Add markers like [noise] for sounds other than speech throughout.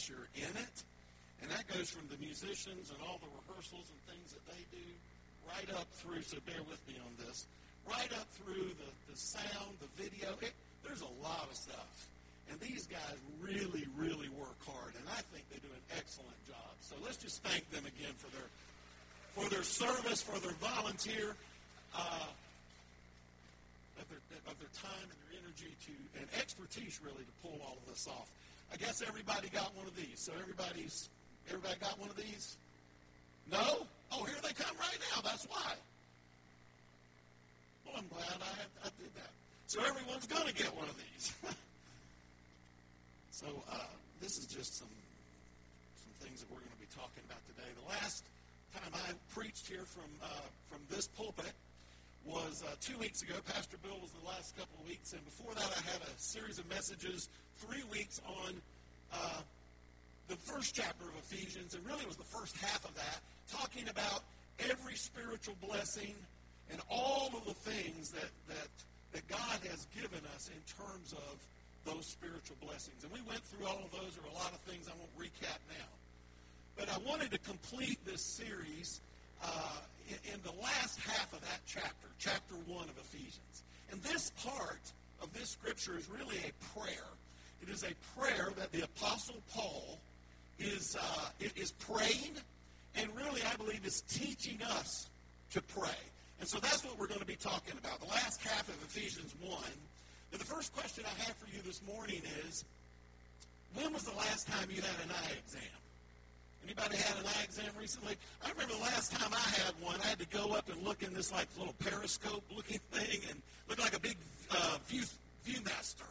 unless you're in it. And that goes from the musicians and all the rehearsals and things that they do right up through, so bear with me on this, right up through the, the sound, the video. It, there's a lot of stuff. And these guys really, really work hard, and I think they do an excellent job. So let's just thank them again for their for their service, for their volunteer, uh, of, their, of their time and their energy to and expertise really to pull all of this off. I guess everybody got one of these. So everybody's everybody got one of these. No? Oh, here they come right now. That's why. Well, I'm glad I, I did that. So everyone's going to get one of these. [laughs] so uh, this is just some some things that we're going to be talking about today. The last time I preached here from uh, from this pulpit was uh, two weeks ago. Pastor Bill was the last couple of weeks, and before that, I had a series of messages, three weeks on uh, the first chapter of Ephesians, and really it was the first half of that, talking about every spiritual blessing and all of the things that that that God has given us in terms of those spiritual blessings. And we went through all of those. There are a lot of things I won't recap now. But I wanted to complete this series uh, in, the last half of that chapter, chapter 1 of Ephesians. And this part of this scripture is really a prayer. It is a prayer that the Apostle Paul is, uh, is praying and really, I believe, is teaching us to pray. And so that's what we're going to be talking about. The last half of Ephesians 1. But the first question I have for you this morning is, when was the last time you had an eye exam? Anybody had an eye exam recently? I remember the last time I had one, I had to go up and look in this like little periscope looking [laughs] thing and look like a big uh, view viewmaster.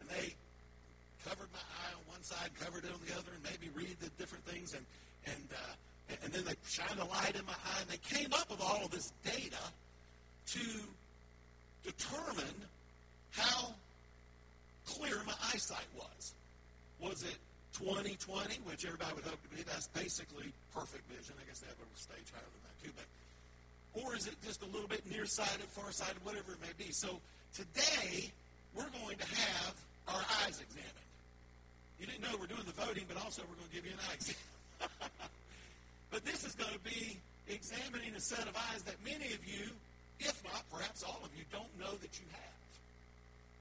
And they covered my eye on one side, covered it on the other, and maybe read the different things. And and uh, and then they shined a light in my eye, and they came up with all of this data to determine how clear my eyesight was. Was it 2020, which everybody would hope to be? That's basically perfect vision. I guess they have a stage higher than that too, but or is it just a little bit nearsighted, farsighted, whatever it may be? So today we're going to have our eyes examined. You didn't know we're doing the voting, but also we're going to give you an eye exam. [laughs] But this is going to be examining a set of eyes that many of you, if not perhaps all of you, don't know that you have.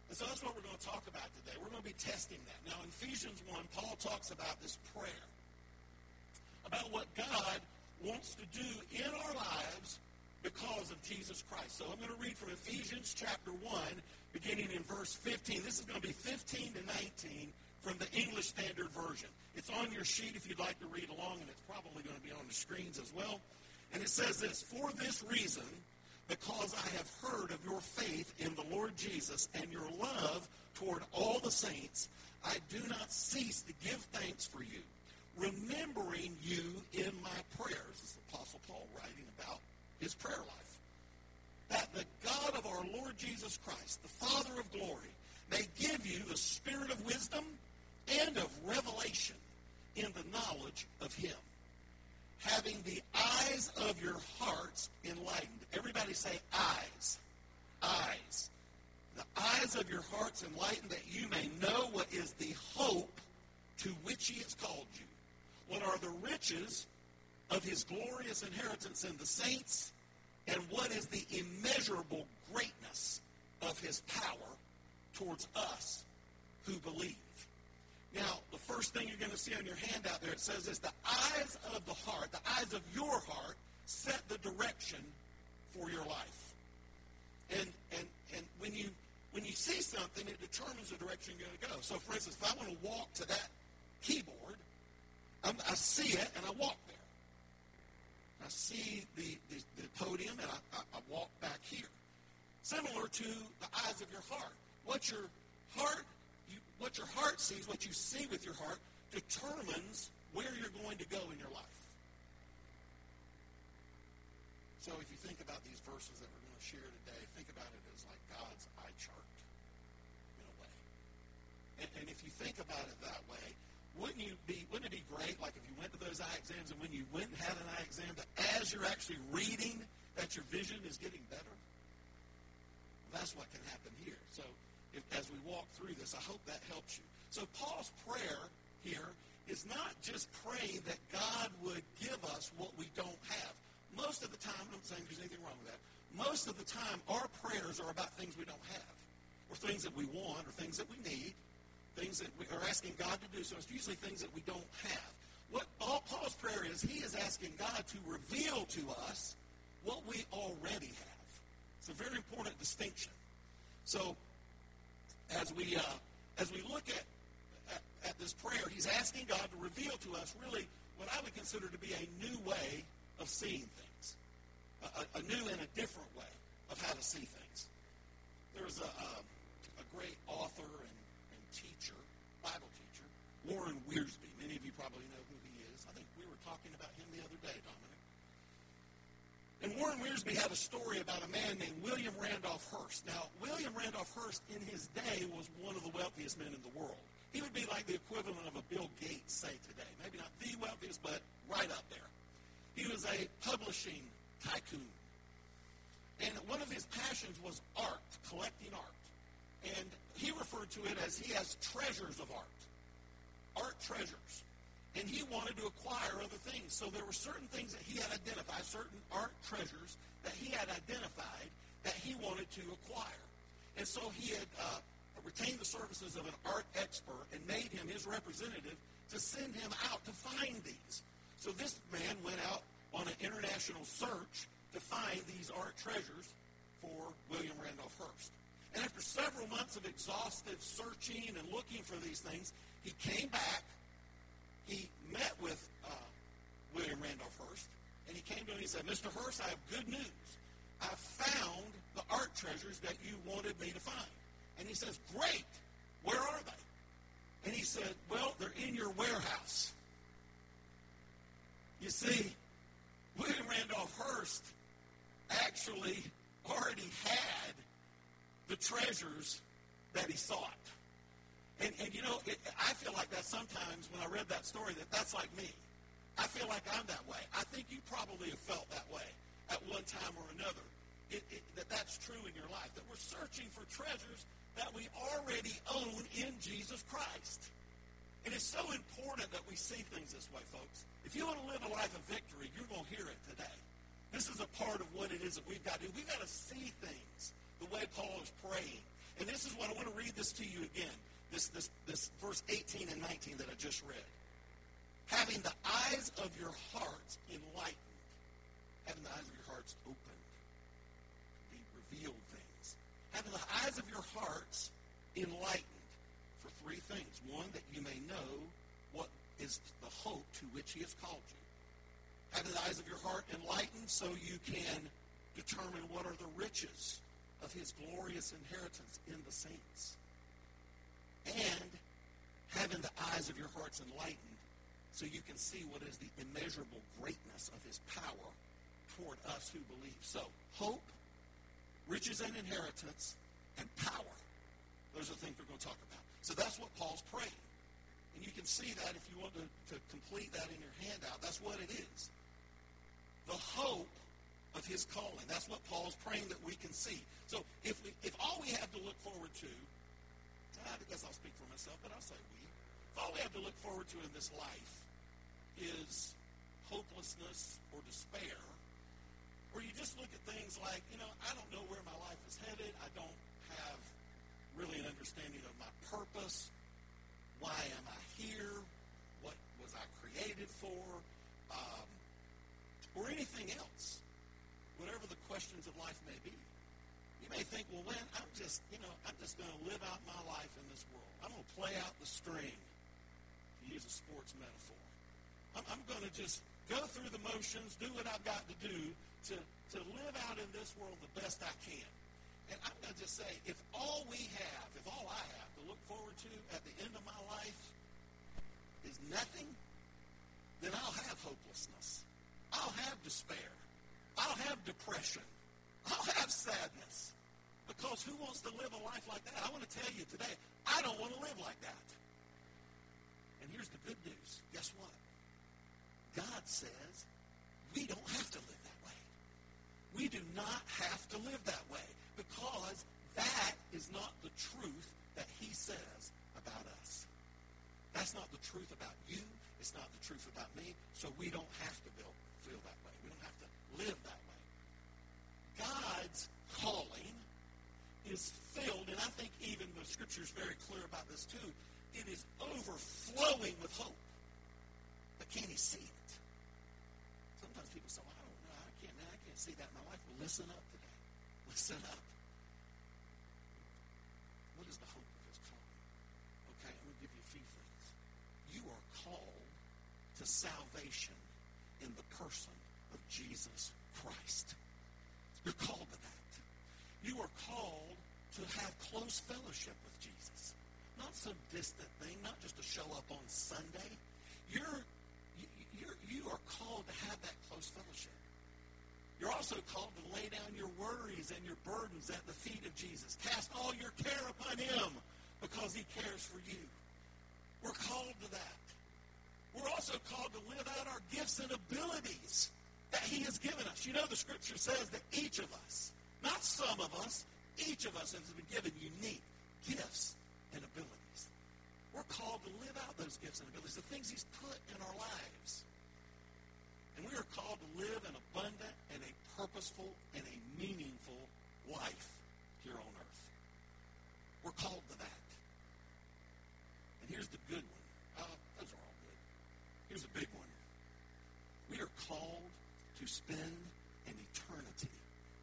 And so that's what we're going to talk about today. We're going to be testing that. Now, in Ephesians 1, Paul talks about this prayer, about what God wants to do in our lives because of Jesus Christ. So I'm going to read from Ephesians chapter 1, beginning in verse 15. This is going to be 15 to 19 from the English Standard Version. It's on your sheet if you'd like to read along, and it's probably going to be on the screens as well. And it says this For this reason, because I have heard of your faith in the Lord Jesus and your love toward all the saints, I do not cease to give thanks for you, remembering you in my prayers. This is the Apostle Paul writing about his prayer life. That the God of our Lord Jesus Christ, the Father of glory, may give you the spirit of wisdom and of revelation in the knowledge of him. Having the eyes of your hearts enlightened. Everybody say eyes. Eyes. The eyes of your hearts enlightened that you may know what is the hope to which he has called you. What are the riches of his glorious inheritance in the saints? And what is the immeasurable greatness of his power towards us who believe? Now, the first thing you're going to see on your handout there, it says this, the eyes of the heart, the eyes of your heart set the direction for your life. And, and, and when, you, when you see something, it determines the direction you're going to go. So, for instance, if I want to walk to that keyboard, I'm, i see it and I walk there. I see the, the, the podium and I, I, I walk back here. Similar to the eyes of your heart. What your heart what your heart sees, what you see with your heart, determines where you're going to go in your life. So if you think about these verses that we're going to share today, think about it as like God's eye chart in a way. And, and if you think about it that way, wouldn't you be wouldn't it be great like if you went to those eye exams and when you went and had an eye exam that as you're actually reading that your vision is getting better? That's what can happen here. So if, as we walk through this. I hope that helps you. So Paul's prayer here is not just praying that God would give us what we don't have. Most of the time, I'm not saying there's anything wrong with that. Most of the time, our prayers are about things we don't have, or things that we want, or things that we need, things that we are asking God to do. So it's usually things that we don't have. What all Paul's prayer is, he is asking God to reveal to us what we already have. It's a very important distinction. So as we uh, as we look at, at at this prayer, he's asking God to reveal to us really what I would consider to be a new way of seeing things, a, a new and a different way of how to see things. There's a, a, a great author and, and teacher, Bible teacher, Warren Wiersbe. Many of you probably know who he is. I think we were talking about him the other day, Dominic. And Warren Wiersbe had a story about a man named William Randolph Hearst. Now, William Randolph Hearst in his day was one of the wealthiest men in the world. He would be like the equivalent of a Bill Gates, say, today. Maybe not the wealthiest, but right up there. He was a publishing tycoon. And one of his passions was art, collecting art. And he referred to it as he has treasures of art, art treasures. And he wanted to acquire other things. So there were certain things that he had identified, certain art treasures that he had identified that he wanted to acquire. And so he had uh, retained the services of an art expert and made him his representative to send him out to find these. So this man went out on an international search to find these art treasures for William Randolph Hearst. And after several months of exhaustive searching and looking for these things, he came back. He met with uh, William Randolph Hearst, and he came to him and he said, Mr. Hearst, I have good news. I found the art treasures that you wanted me to find. And he says, Great. Where are they? And he said, Well, they're in your warehouse. You see, William Randolph Hearst actually already had the treasures that he sought. And, and you know, it, I sometimes when I read that story, that that's like me. I feel like I'm that way. I think you probably have felt that way at one time or another. It, it, that that's true in your life. That we're searching for treasures that we already own in Jesus Christ. It's so important that we see things this way, folks. If you want to live a life of victory, you're going to hear it today. This is a part of what it is that we've got to do. We've got to see things the way Paul is praying. And this is what I want to read this to you again. This, this, this verse 18 and 19 that I just read. Having the eyes of your hearts enlightened. Having the eyes of your hearts opened. The revealed things. Having the eyes of your hearts enlightened for three things. One, that you may know what is the hope to which he has called you. Having the eyes of your heart enlightened so you can determine what are the riches of his glorious inheritance in the saints. And having the eyes of your hearts enlightened so you can see what is the immeasurable greatness of his power toward us who believe. So, hope, riches and inheritance, and power. Those are the things we're going to talk about. So that's what Paul's praying. And you can see that if you want to, to complete that in your handout. That's what it is. The hope of his calling. That's what Paul's praying that we can see. So if, we, if all we have to look forward to, I guess I'll speak for myself, but I'll say we. If all we have to look forward to in this life is hopelessness or despair, where you just look at things like, you know, I don't know where my life is headed. I don't have really an understanding of my purpose. Why am I here? What was I created for? Um, or anything else, whatever the questions of life may be. You may think, well, when I'm just, you know, I'm just going to live out my life in this world. I'm going to play out the string, to use a sports metaphor. I'm, I'm going to just go through the motions, do what I've got to do to, to live out in this world the best I can. And I'm going to just say, if all we have, if all I have to look forward to at the end of my life is nothing, then I'll have hopelessness. I'll have despair. I'll have depression. I'll have sadness. Because who wants to live a life like that? I want to tell you today, I don't want to live like that. And here's the good news. Guess what? God says we don't have to live that way. We do not have to live that way because that is not the truth that he says about us. that's not the truth about you. It's not the truth about me. So we don't have to feel, feel that way. We don't have to live that way. God's calling is filled, and I think even the scripture is very clear about this too. It is overflowing with hope. But can he see it? Sometimes people say, well, I don't know. I can't, I can't see that in my life. Well, listen up today. Listen up. What is the hope of his calling? Okay, I'm going to give you a few things. You are called to salvation in the person of Jesus Christ. You're called to that. You are called to have close fellowship with Jesus. Not some distant thing, not just to show up on Sunday. You're, you're, you are called to have that close fellowship. You're also called to lay down your worries and your burdens at the feet of Jesus. Cast all your care upon him because he cares for you. We're called to that. We're also called to live out our gifts and abilities that he has given us. You know the scripture says that each of us, not some of us, each of us has been given unique gifts and abilities. We're called to live out those gifts and abilities, the things he's put in our lives. And we are called to live an abundant and a purposeful and a meaningful life here on earth. We're called to that. And here's the good one. Uh, those are all good. Here's a big one. We are called to spend an eternity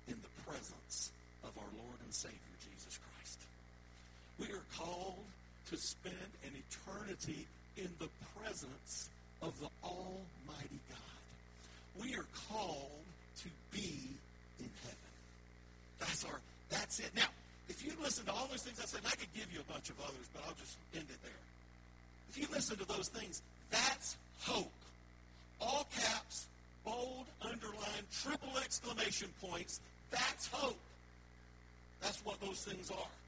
in the presence of our Lord and Savior, Jesus Christ. We are called to spend an eternity in the presence of the Almighty God. We are called to be in heaven. That's our that's it. Now, if you listen to all those things I said, I could give you a bunch of others, but I'll just end it there. If you listen to those things, that's hope. All caps, bold, underlined, triple exclamation points. That's hope. That's what those things are.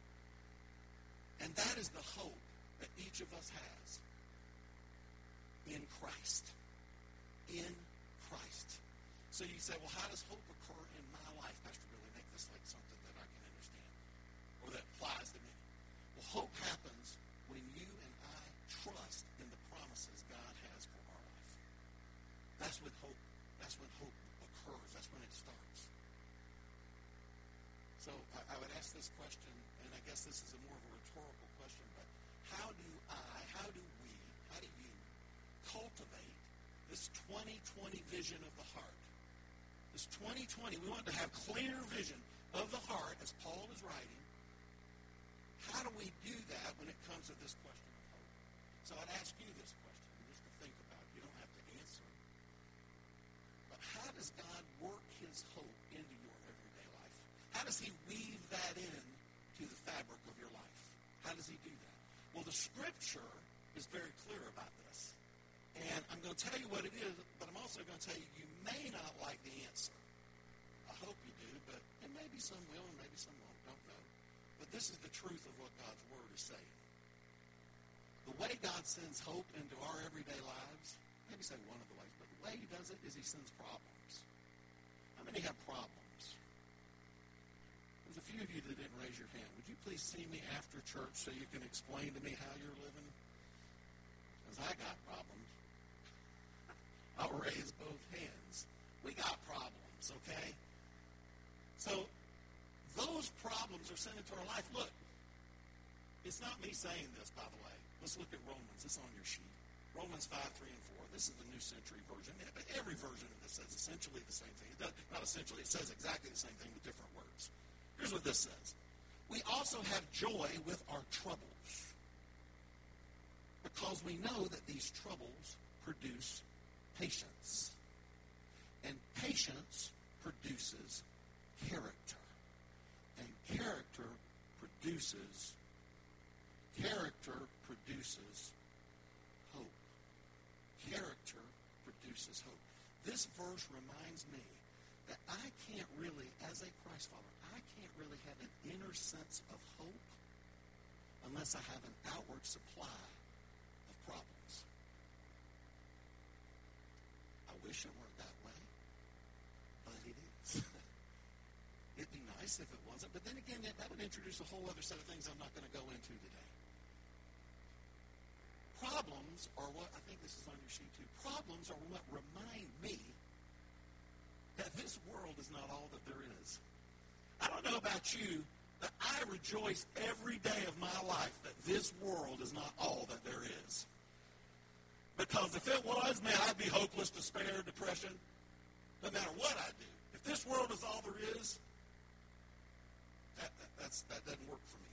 And that is the hope that each of us has in Christ. In Christ. So you say, well, how does hope occur in my life, Pastor Billy? Make this like something that I can understand or that applies to me. Well, hope happens when you and I trust in the promises God has for our life. That's when hope, that's when hope occurs. That's when it starts. So I, I would ask this question, and I guess this is a more of a rhetorical question, but how do I, how do we, how do you cultivate this 2020 vision of the heart? This 2020, we want to have clear vision of the heart, as Paul is writing. How do we do that when it comes to this question of hope? So I'd ask you this question, just to think about. You don't have to answer. But how does God work his hope into your everyday life? How does he weave that in to the fabric of your life? How does he do that? Well, the scripture is very clear about this. And I'm going to tell you what it is, but I'm also going to tell you you may not like the answer. I hope you do, but and maybe some will and maybe some won't. Don't know. But this is the truth of what God's Word is saying. The way God sends hope into our everyday lives, maybe say one of the ways, but the way he does it is he sends problems. How many have problems? There's a few of you that didn't raise your hand. Would you please see me after church so you can explain to me how you're living? Because I got problems. I'll raise both hands. We got problems, okay? So those problems are sent into our life. Look, it's not me saying this, by the way. Let's look at Romans. It's on your sheet. Romans 5, 3, and 4. This is the New Century Version. Every version of this says essentially the same thing. It does, not essentially, it says exactly the same thing with different. Here's what this says. We also have joy with our troubles because we know that these troubles produce patience. And patience produces character. And character produces character produces hope. Character produces hope. This verse reminds me that I can't really, as a Christ follower, can't really have an inner sense of hope unless I have an outward supply of problems. I wish it weren't that way, but it is. [laughs] It'd be nice if it wasn't, but then again, that would introduce a whole other set of things I'm not going to go into today. problems are what, I think this is on your sheet too, problems are what remind me that this world is not all that there is. I don't know about you, but I rejoice every day of my life that this world is not all that there is. Because if it was, man, I'd be hopeless, despair, depression, no matter what I do. If this world is all there is, that, that, that doesn't work for me.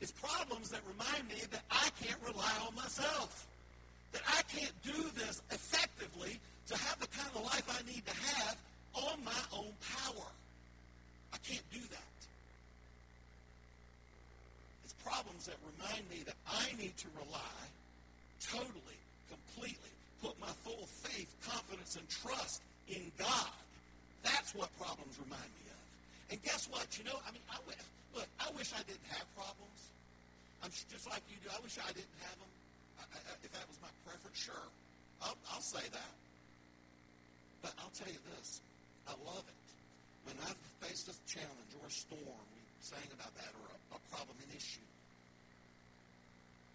It's problems that remind me that I can't rely on myself. That I can't do this effectively to have the kind of life I need to have on my own power. I can't do that. It's problems that remind me that I need to rely totally, completely, put my full faith, confidence, and trust in God. That's what problems remind me of. And guess what? You know, I mean, I wish, look, I wish I didn't have problems. I'm just like you do. I wish I didn't have them. I, I, if that was my preference, sure. I'll, I'll say that. But I'll tell you this. I love it. When I've faced a challenge or a storm, we sang about that, or a, a problem, an issue.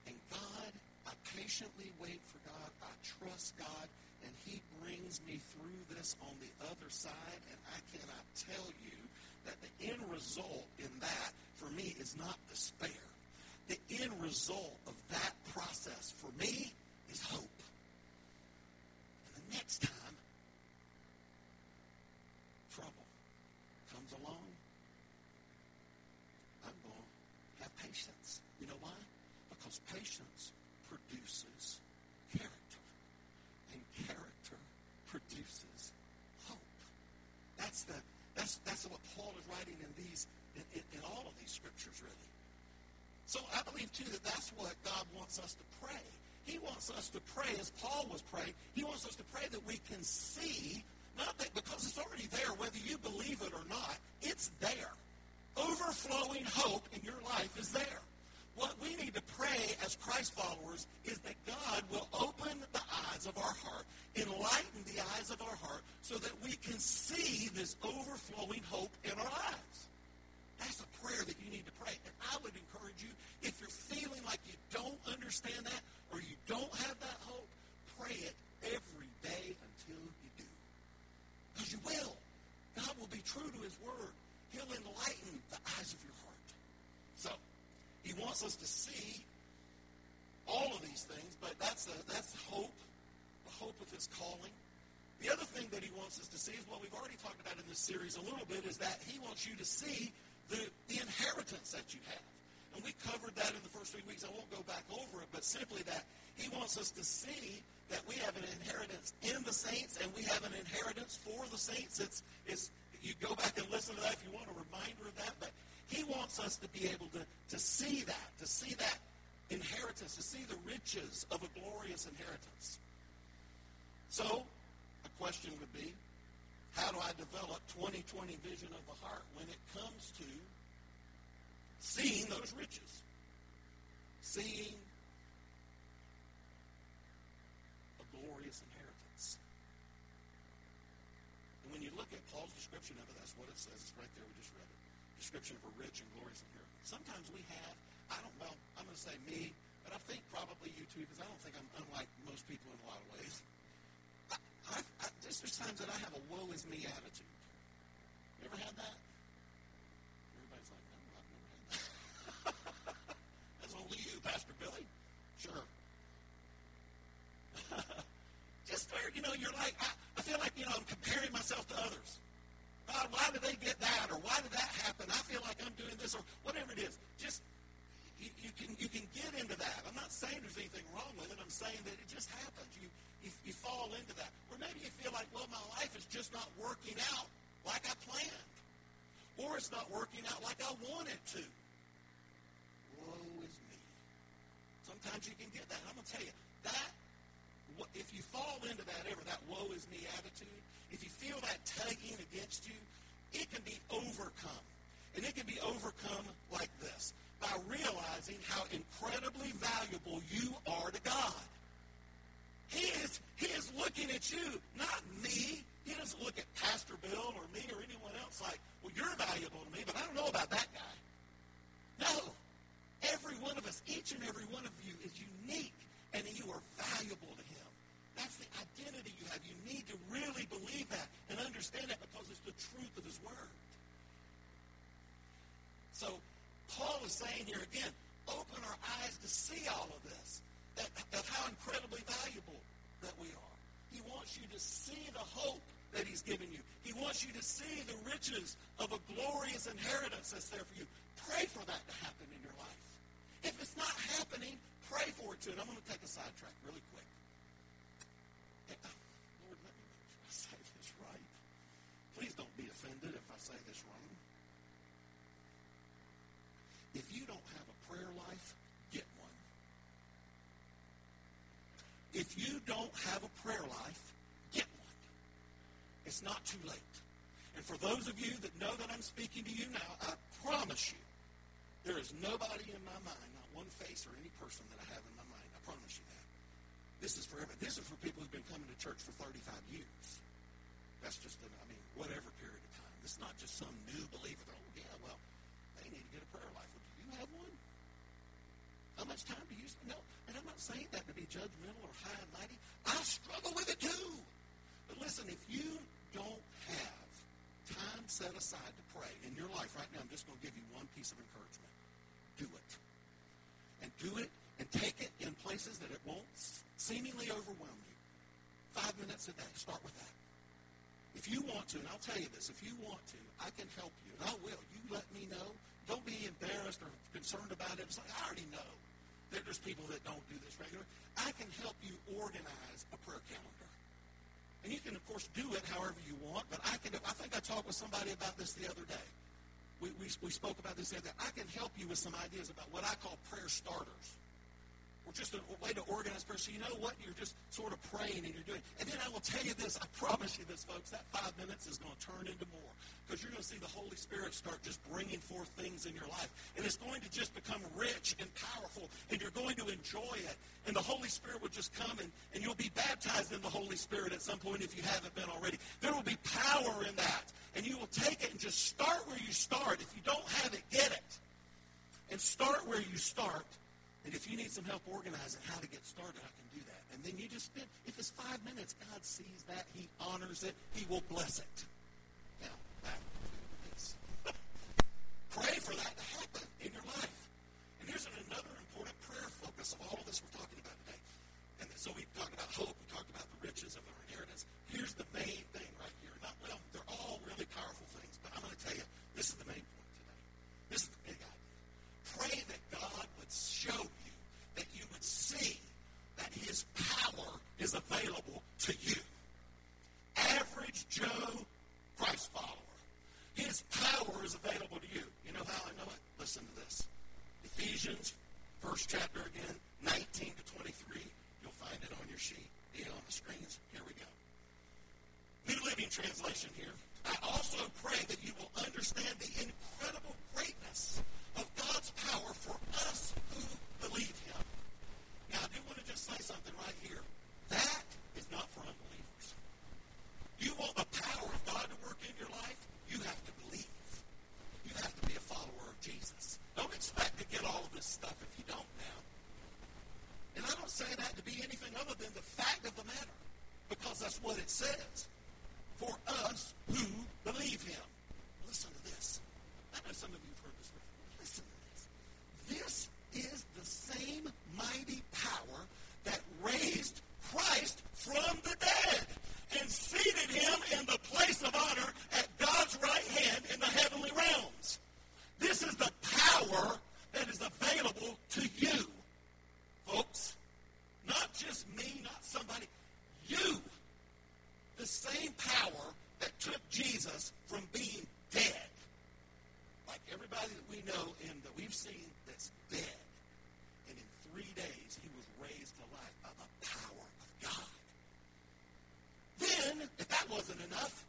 And God, I patiently wait for God. I trust God. And he brings me through this on the other side. And I cannot tell you that the end result in that, for me, is not despair. The end result of that process, for me, is hope. And the next time, trouble comes along, I'm going to have patience. You know why? Because patience produces character. And character produces hope. That's the that's that's what Paul is writing in these in, in, in all of these scriptures. So I believe too that that's what God wants us to pray. He wants us to pray as Paul was praying. He wants us to pray that we can see not that because it's already there, whether you believe it or not, it's there. Overflowing hope in your life is there. What we need to pray as Christ followers is that God will open the eyes of our heart, enlighten the eyes of our heart, so that we can see this overflowing hope in our lives. A prayer that you need to pray. And I would encourage you, if you're feeling like you don't understand that or you don't have that hope, pray it every day until you do. Because you will. God will be true to his word. He'll enlighten the eyes of your heart. So, he wants us to see all of these things, but that's the, that's hope, the hope of his calling. The other thing that he wants us to see is what we've already talked about in this series a little bit, is that he wants you to see the, the inheritance that you have. And we covered that in the first three weeks. I won't go back over it, but simply that he wants us to see that we have an inheritance in the saints and we have an inheritance for the saints. It's, it's, you go back and listen to that if you want a reminder of that, but he wants us to be able to, to see that, to see that inheritance, to see the riches of a glorious inheritance. So, a question would be, how do I develop 2020 vision of the heart when it comes to seeing those riches? Seeing a glorious inheritance. And when you look at Paul's description of it, that's what it says. It's right there. We just read it. Description of a rich and glorious inheritance. Sometimes we have, I don't, well, I'm going to say me, but I think probably you too, because I don't think I'm unlike most people in a lot of ways. I, I, just there's times that I have a woe is me attitude. You ever had that? Everybody's like, no, I've never had that. [laughs] That's only you, Pastor Billy. Sure. [laughs] just where, you know, you're like, I, I feel like, you know, I'm comparing myself to others. God, why did they get that? Or why did that happen? I feel like I'm doing this or whatever it is. Just you, you can you can get into that. I'm not saying there's anything wrong with it. I'm saying that it just happens. You fall into that. Or maybe you feel like, well, my life is just not working out like I planned. Or it's not working out like I wanted to. Woe is me. Sometimes you can get that. I'm going to tell you, that, if you fall into that ever, that woe is me attitude, if you feel that tugging against you, it can be overcome. And it can be overcome like this by realizing how incredibly valuable you are to God. He is, he is looking at you, not me. He doesn't look at Pastor Bill or me or anyone else like, well, you're valuable to me, but I don't know about that guy. No. Every one of us, each and every one of you is unique, and you are valuable to him. That's the identity you have. You need to really believe that and understand that because it's the truth of his word. So Paul is saying here again, open our eyes to see all of this of how incredibly valuable that we are. He wants you to see the hope that he's given you. He wants you to see the riches of a glorious inheritance that's there for you. Pray for that to happen in your life. If it's not happening, pray for it too. And I'm going to take a sidetrack really quick. Lord, let me make sure I say this right. Please don't be offended if I say this wrong. If you don't have a prayer life, get one. If you don't have a prayer life, get one. It's not too late. And for those of you that know that I'm speaking to you now, I promise you, there is nobody in my mind, not one face or any person that I have in my mind. I promise you that. This is forever. This is for people who've been coming to church for 35 years. That's just, an, I mean, whatever period of time. It's not just some new believer. That, oh, yeah, well, they need to get a prayer life. Well, do you have one? How much time do you spend? No, and I'm not saying that to be judgmental or high and mighty. I struggle with it too. But listen, if you don't have time set aside to pray in your life right now, I'm just going to give you one piece of encouragement. Do it. And do it and take it in places that it won't seemingly overwhelm you. Five minutes a day. Start with that. If you want to, and I'll tell you this, if you want to, I can help you, and I will. You let me know. Don't be embarrassed or concerned about it. It's like, I already know that there's people that don't do this regularly. I can help you organize a prayer calendar. And you can, of course, do it however you want, but I can, I think I talked with somebody about this the other day. We, we, we spoke about this the other day. I can help you with some ideas about what I call prayer starters or just a, way to organize prayer. So you know what? You're just sort of praying and you're doing. And then I will tell you this. I promise you this, folks. That five minutes is going to turn into more because you're going to see the Holy Spirit start just bringing forth things in your life. And it's going to just become rich and powerful, and you're going to enjoy it. And the Holy Spirit will just come, and, and you'll be baptized in the Holy Spirit at some point if you haven't been already. There will be power in that. And you will take it and just start where you start. If you don't have it, get it. And start where you start. And if you need some help organizing how to get started, I can do that. And then you just spend, if it's five minutes, God sees that. He honors it. He will bless it. Now, back to this. [laughs] Pray for that to happen in your life. And here's another important prayer focus of all of this we're talking about today. And so we talked about hope. We talked about the riches of our inheritance. Here's the main thing right here. Not well, they're all really powerful things, but I'm going to tell you, this is the main point today. This is the big idea. Pray that God would show you, that you would see that his power is available to you. Average Joe Christ follower. His power is available to you. You know how I know it? Listen to this. Ephesians, first chapter again, 19 to 23. You'll find it on your sheet. Yeah, on the screens. Here we go. New Living Translation here. I also pray that you will understand the incredible greatness of God's power for us who believe Him. Now, I do want to just say something right here. That is not for unbelievers. You want the power of God to work in your life? You have to believe. You have to be a follower of Jesus. Don't expect to get all of this stuff if you don't now. And I don't say that to be anything other than the fact of the matter, because that's what it says. For us who believe him. Listen to this. I know some of you have heard this before. Listen to this. This is the same mighty power that raised Christ from the dead and seated him in the place of honor at God's right hand in the heavenly realms. This is the power that is available to you, folks. Not just me, not somebody. You. The same power that took Jesus from being dead. Like everybody that we know and that we've seen that's dead. And in three days, he was raised to life by the power of God. Then, if that wasn't enough,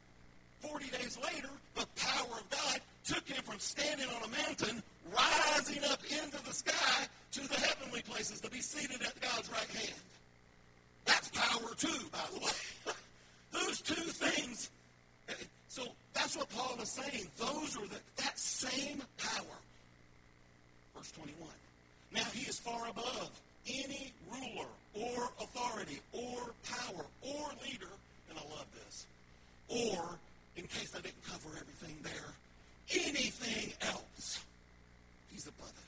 40 days later, the power of God took him from standing on a mountain, rising up into the sky to the heavenly places to be seated at God's right hand. That's power too, by the way. [laughs] Those two things. Eh, so that's what Paul is saying. Those are the, that same power. Verse 21. Now he is far above any ruler or authority or power or leader, and I love this, or, in case I didn't cover everything there, anything else. He's above it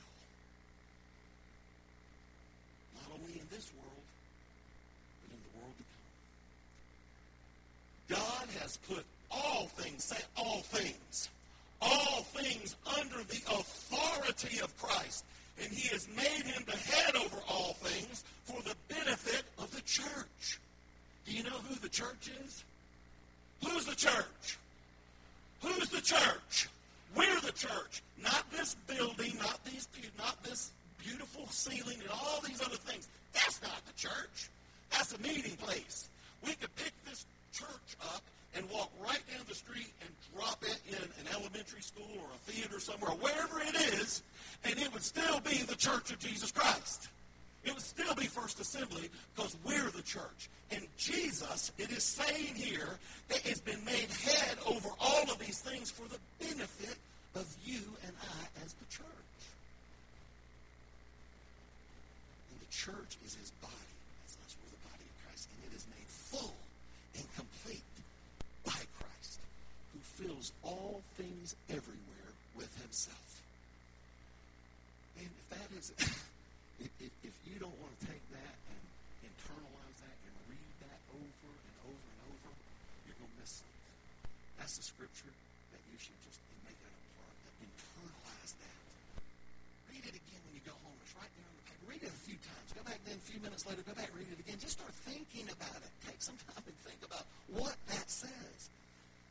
all. Not only in this world, but in the world to come. God has put all things, say all things, all things under the authority of Christ. And he has made him the head over all things for the benefit of the church. Do you know who the church is? Who's the church? Who's the church? We're the church. Not this building, not these not this beautiful ceiling and all these other things. That's not the church. That's a meeting place. We could pick this church up and walk right down the street and drop it in an elementary school or a theater somewhere, wherever it is, and it would still be the Church of Jesus Christ. It would still be First Assembly because we're the church. And Jesus, it is saying here, that has been made head over all of these things for the benefit of you and I as the church. And the church is his body. That's us. We're the body of Christ. And it is made full and complete by Christ, who fills all things everywhere with himself. And if that is... [laughs] If, if, you don't want to take that and internalize that and read that over and over and over, you're going to miss something. That's the scripture that you should just make that a part, that internalize that. Read it again when you go home. It's right there on the paper. Read it a few times. Go back then a few minutes later, go back, read it again. Just start thinking about it. Take some time and think about what that says.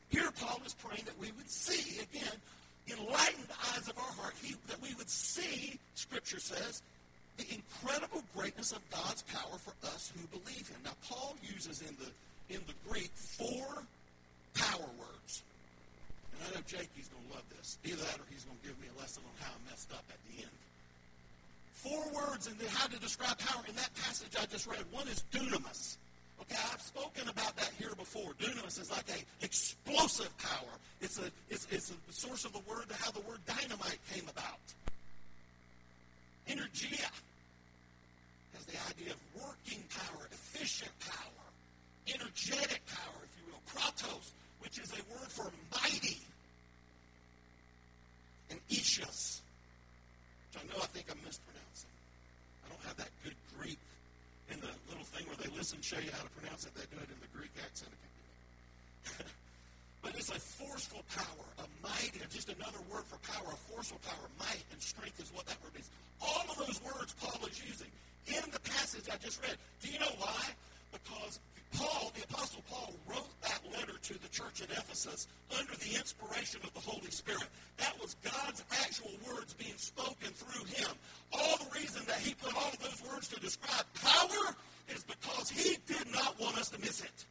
Here Paul is praying that we would see, again, enlighten the eyes of our heart, he, that we would see, Scripture says, the incredible greatness of God's power for us who believe him. Now, Paul uses in the, in the Greek four power words. And I know Jakey's going to love this. Either that or he's going to give me a lesson on how I messed up at the end. Four words the, how to describe power in that passage I just read. One is dunamis. Okay, I've spoken about that here before. Dunamis is like a explosive power. It's a it's, it's a source of the word to how the word dynamite came about. Energia has the idea of working power, efficient power, energetic power, if you will. Kratos, which is a word for mighty. And Ischios, which I know I think I'm mispronouncing. I don't have that good Greek in the little thing where they listen, show you how to pronounce it. They do it in the Greek accent. I can't do it. But it's a forceful power, a mighty, just another word for power, a forceful power. Might and strength is what that word means. All of those words Paul is using in the passage I just read. Do you know why? Because Paul, the Apostle Paul, wrote that letter to the church at Ephesus under the inspiration of the Holy Spirit. That was God's actual words being spoken through him. All the reason that he put all of those words to describe power is because he did not want us to miss it.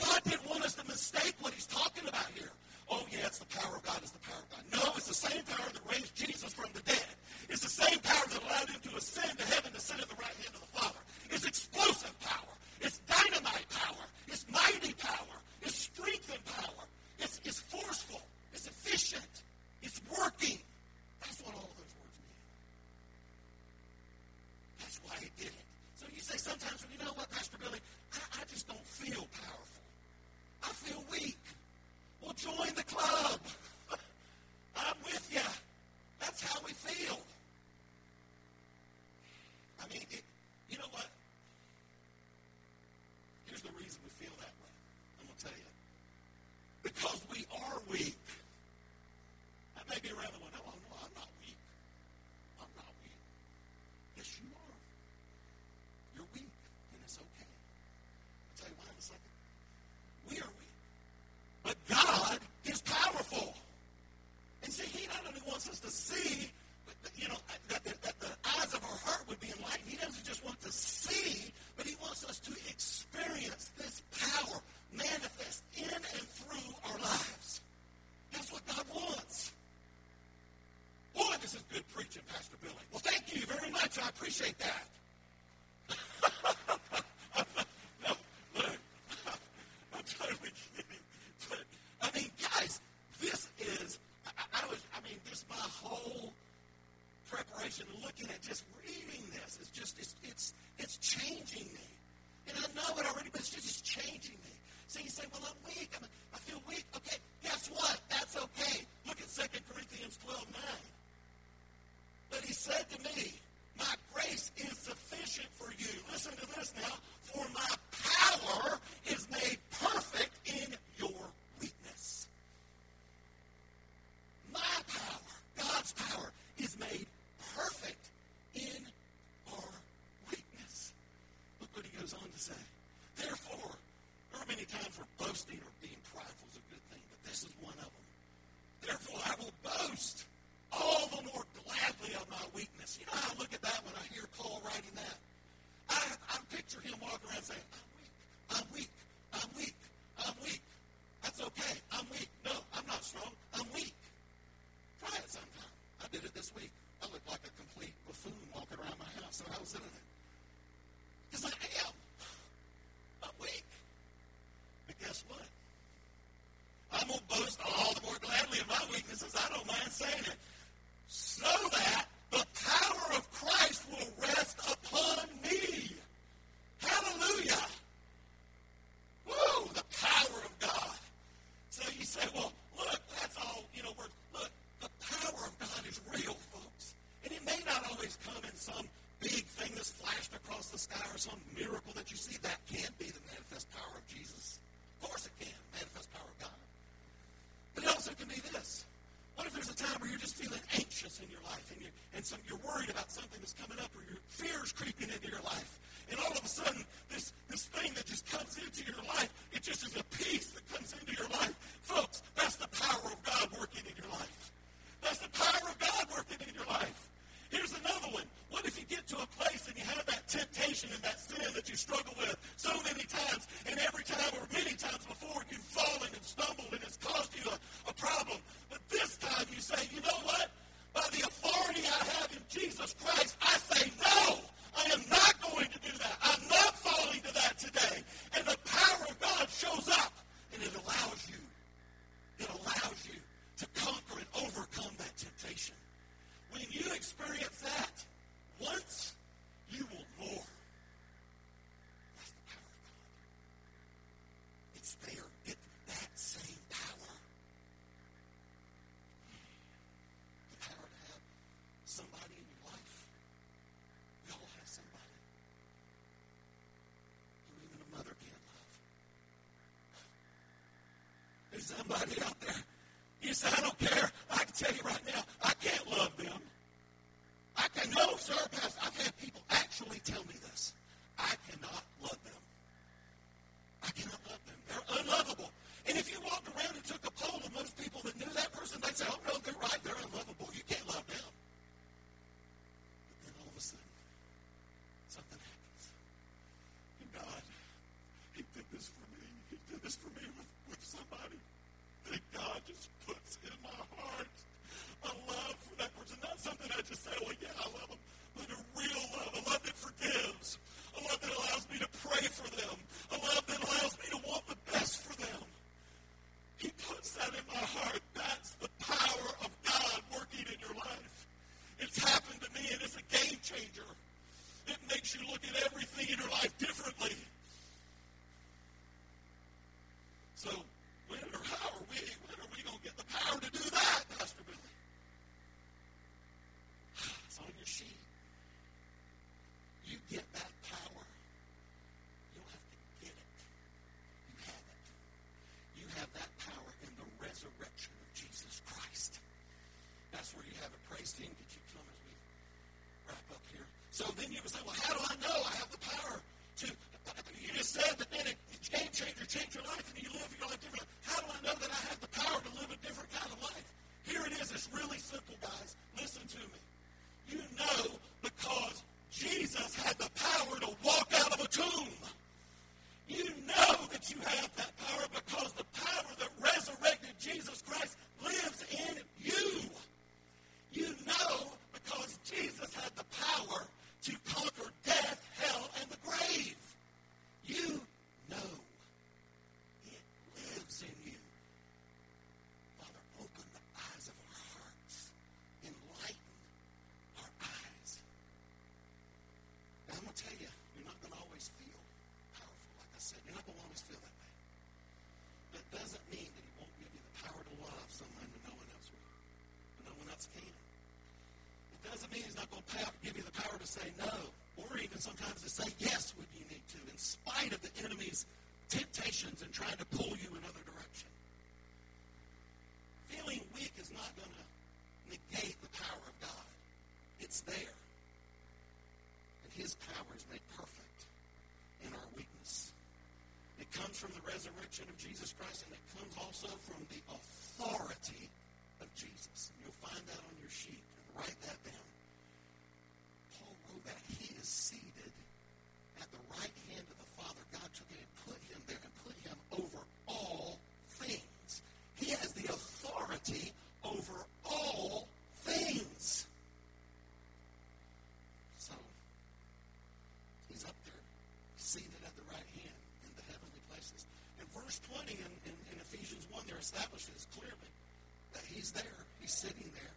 God didn't want us to mistake what he's talking about here. Oh, yeah, it's the power of God. It's the power of God. No, it's the same power that raised Jesus from the dead. It's the same power that allowed him to ascend to heaven to sit at the right hand of the Father. It's explosive power. It's dynamite power. It's mighty power. It's strength and power. It's, it's forceful. It's efficient. It's working. That's what all of those words mean. That's why he did it. So you say sometimes, well, you know what, Pastor Billy, I, I just don't feel powerful. I feel weak. Well, join the club. I'm with you. That's how we feel. I mean, it, you know what? Here's the reason we feel that way. I'm going to tell you. Because we are weak. That may be around the one. Oh, no, I'm not weak. I'm not weak. Yes, you are. You're weak, and it's okay. I'll tell you why in a second. We are weak. But God is powerful. And see, He not only wants us to see, but, you know, that, that, that the eyes of our heart would be enlightened. He doesn't just want to see, but He wants us to experience this power manifest in and through our lives. That's what God wants. Boy, this is good preaching, Pastor Billy. Well, thank you very much. I appreciate that. somebody out there. You say, I don't care. I can tell you right now, I can't love them. I can, no, sir, Pastor. I've had people actually tell me doesn't mean that He won't give you the power to love someone when no one else will, no one else can. It doesn't mean He's not going to give you the power to say no, or even sometimes to say yes when you need to, in spite of the enemy's temptations and trying to pull you in other directions. He's there. He's sitting there.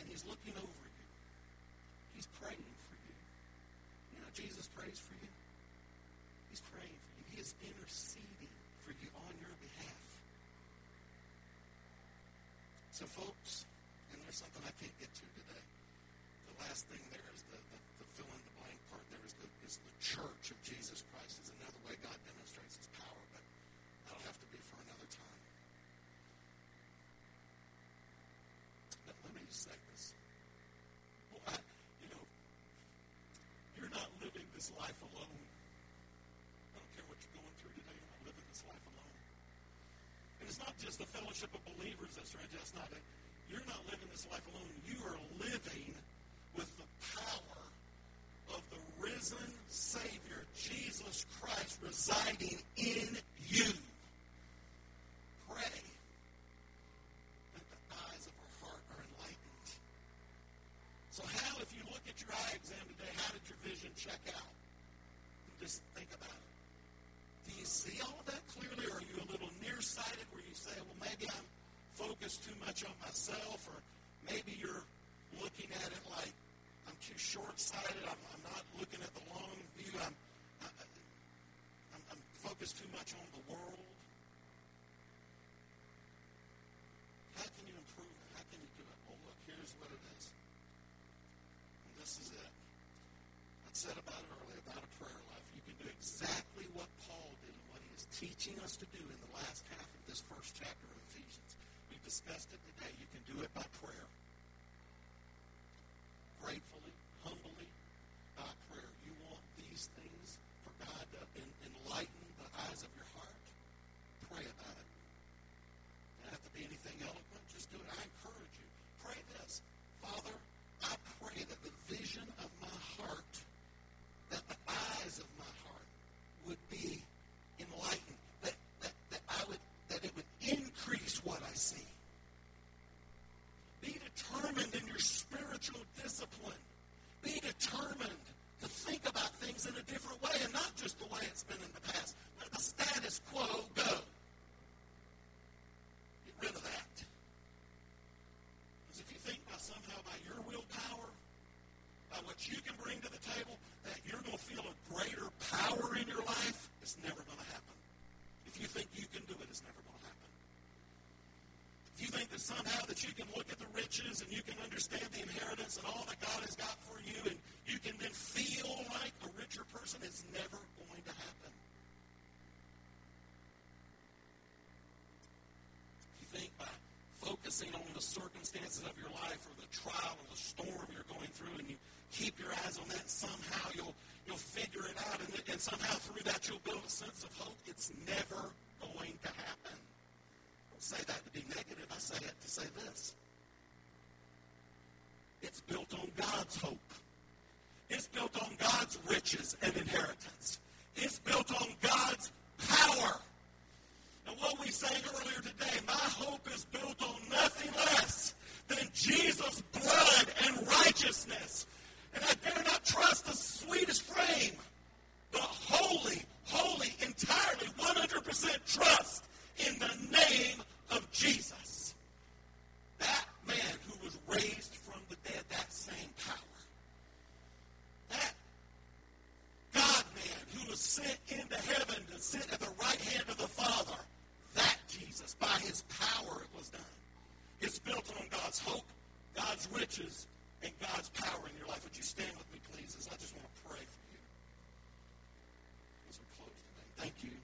And he's looking over you. He's praying for you. You know, Jesus prays for you. He's praying for you. He is interceding for you on your behalf. So, folks, and there's something I can't get to today. The last thing there is the, the, the fill in the blank part there is the, is the church of Jesus Christ is another way God demonstrates his power, but that'll have to be for another time. But let me just say this. Well, I, you know, you're not living this life alone. I don't care what you're going through today. You're not living this life alone. And it's not just the fellowship of believers that's right. That's not it. You're not living this life alone. You are living with the power of the risen Savior, Jesus Christ, residing in you. Pray that the eyes of our heart are enlightened. So, how, if you look at your eye exam today, how did your vision check out? Just think about it. Do you see all of that clearly, or are you a little nearsighted where you say, well, maybe I'm focused too much on myself, or maybe you're looking at it like I'm too short-sighted. I'm, I'm not looking at the long view. I'm, I, I'm, I'm focused too much on the world. How can you improve it? How can you do it? Well, look, here's what it is. And this is it. I said about it earlier about a prayer life. You can do exactly what Paul did and what he is teaching us to do in the last half of this first chapter of Ephesians. We've discussed it today. You can do it by prayer. Gratefully, humbly, by prayer. You want these things for God to enlighten the eyes of your heart? Pray about it. Doesn't have to be anything eloquent. Just do it. I encourage you. Pray this. Father, I pray that the vision of my heart, that the eyes of my heart would be enlightened, that, that, that I would that it would increase what I see. Be determined in your spiritual discipline. Be determined to think about things in a different way and not just the way it's been in the past. Let the status quo go. Get rid of that. Because if you think by somehow by your willpower, by what you can bring to the table, that you're going to feel a greater power in your life, it's never going to happen. If you think you can do it, it's never going to happen. If you think that somehow that you can look at the riches and you can understand the inheritance and all that God has got for you and you can then feel like a richer person, it's never going to happen. If you think by focusing on the circumstances of your life or the trial or the storm you're going through and you keep your eyes on that, somehow you'll you'll figure it out and, and somehow through that you'll build a sense of hope. It's never going to happen. I don't say that to be negative. I say it to say this. It's built on God's hope. It's built on God's riches and inheritance. It's built on God's power. And what we sang earlier today, my hope is built on nothing less than Jesus' blood and righteousness. And I dare not trust the sweetest frame, but wholly, wholly, entirely, 100% trust in the name of Jesus. That man who was raised from the dead, that same power. That God man who was sent into heaven to sit at the right hand of the Father. By his power it was done. It's built on God's hope, God's riches, and God's power in your life. Would you stand with me, please, as I just want to pray for you as we close today. Thank you.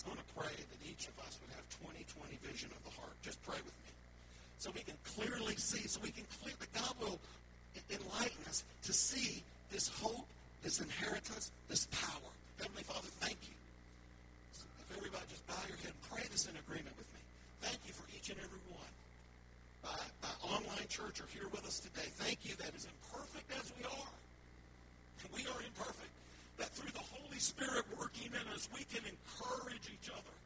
I want to pray that each of us would have 2020 vision of the heart. Just pray with me. So we can clearly see, so we can clear, that God will enlighten us to see this hope this inheritance, this power. Heavenly Father, thank you. Everybody just bow your head and pray this in agreement with me. Thank you for each and every one. By, by online church or here with us today. Thank you that as imperfect as we are, and we are imperfect, that through the Holy Spirit working in us, we can encourage each other.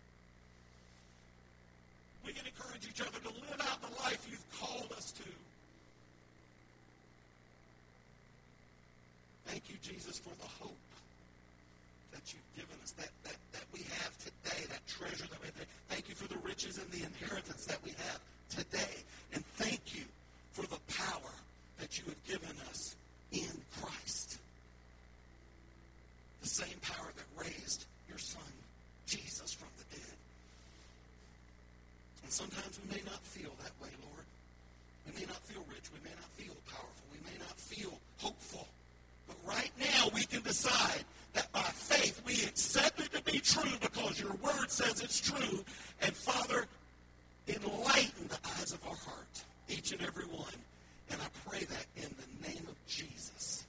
We can encourage each other to live out the life you've called us to. Thank you, Jesus, for the hope that you've given us, that, that we have today, that treasure that we have today. Thank you for the riches and the inheritance that we have today. And thank you for the power that you have given us in Christ. The same power that raised your son, Jesus, from the dead. And sometimes we may not feel that way, Lord. We may not feel rich. We may not feel powerful. We may not feel hopeful. But right now we can decide that by faith we accept it to be true because your word says it's true. And Father, enlighten the eyes of our heart, each and every one. And I pray that in the name of Jesus.